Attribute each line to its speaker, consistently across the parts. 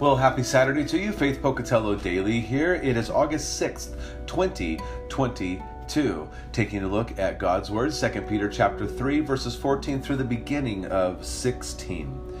Speaker 1: Well, happy Saturday to you, Faith Pocatello Daily here. It is August 6th, 2022. Taking a look at God's Word, 2 Peter chapter 3, verses 14 through the beginning of 16.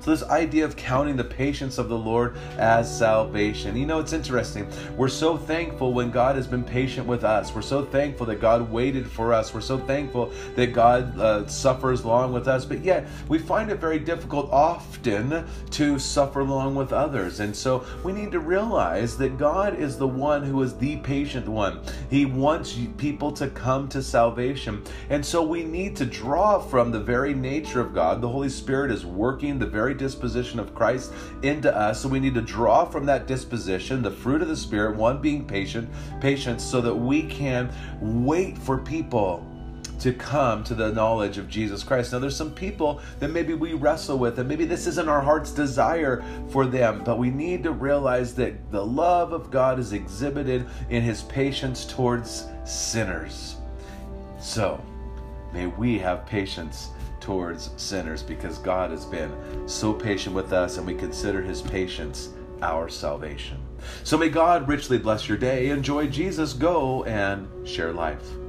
Speaker 1: So, this idea of counting the patience of the Lord as salvation. You know, it's interesting. We're so thankful when God has been patient with us. We're so thankful that God waited for us. We're so thankful that God uh, suffers long with us, but yet we find it very difficult often to suffer long with others. And so we need to realize that God is the one who is the patient one. He wants people to come to salvation. And so we need to draw from the very nature of God. The Holy Spirit is working the very disposition of Christ into us. So we need to draw from that disposition, the fruit of the Spirit, one being patient, patience, so that we can wait for people to come to the knowledge of Jesus Christ. Now, there's some people that maybe we wrestle with, and maybe this isn't our heart's desire for them, but we need to realize that the love of God is exhibited in his patience towards sinners. So, may we have patience towards sinners because God has been so patient with us, and we consider his patience our salvation. So, may God richly bless your day. Enjoy Jesus. Go and share life.